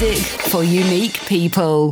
Music for unique people.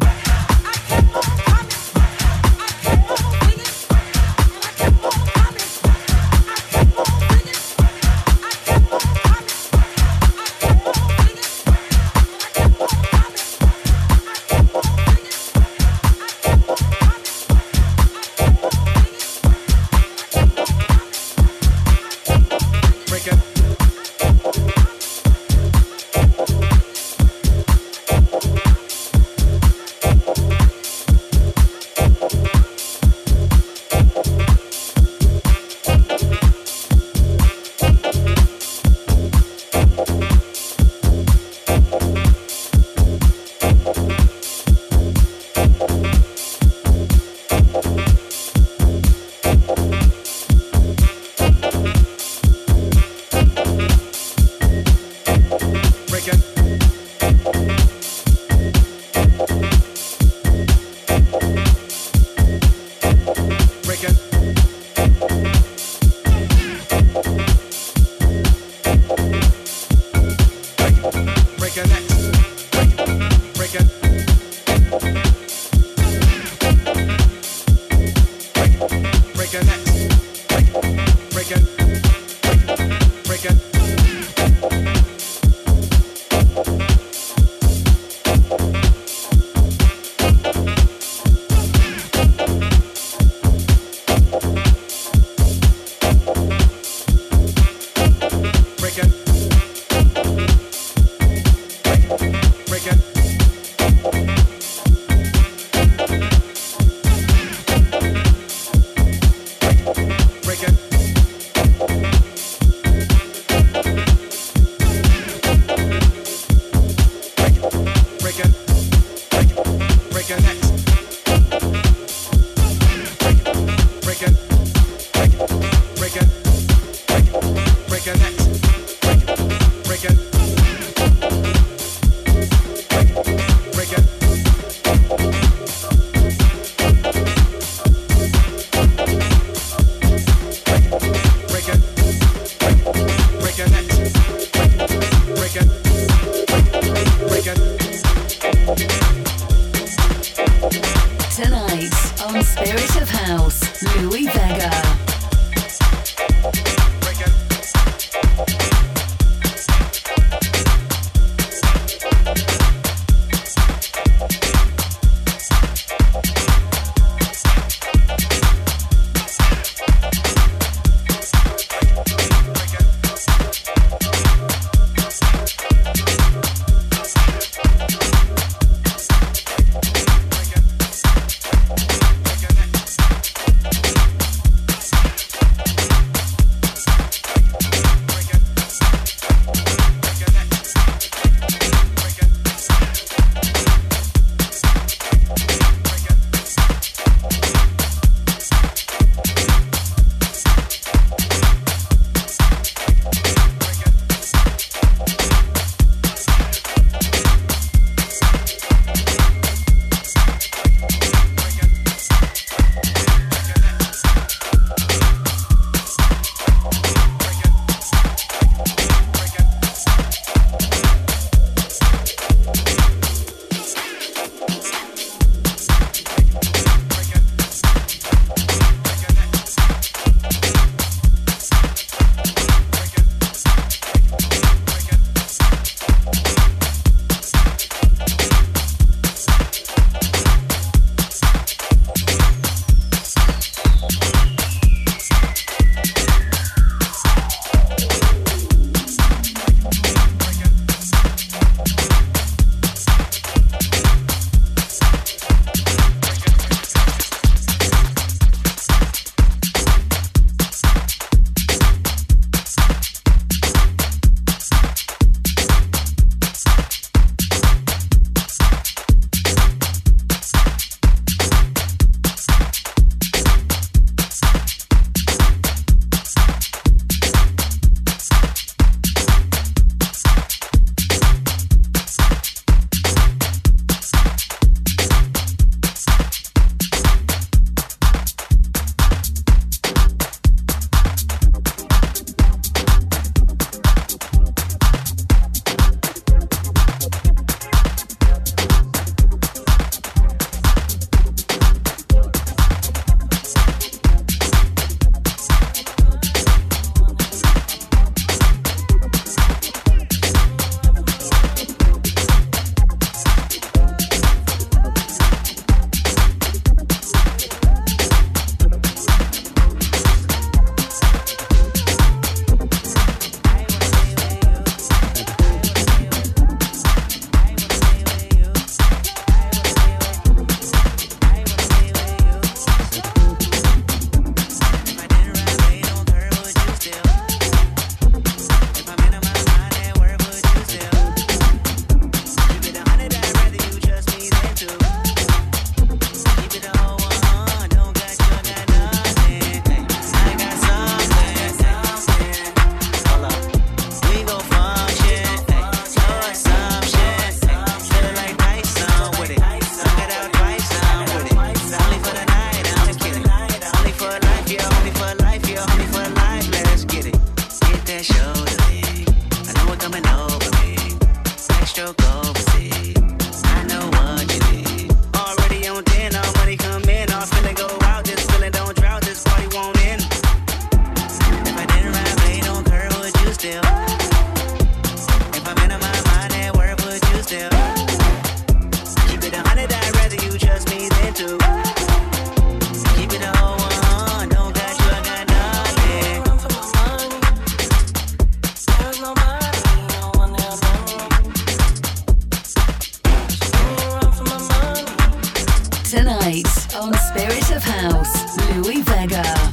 now.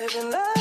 Living life.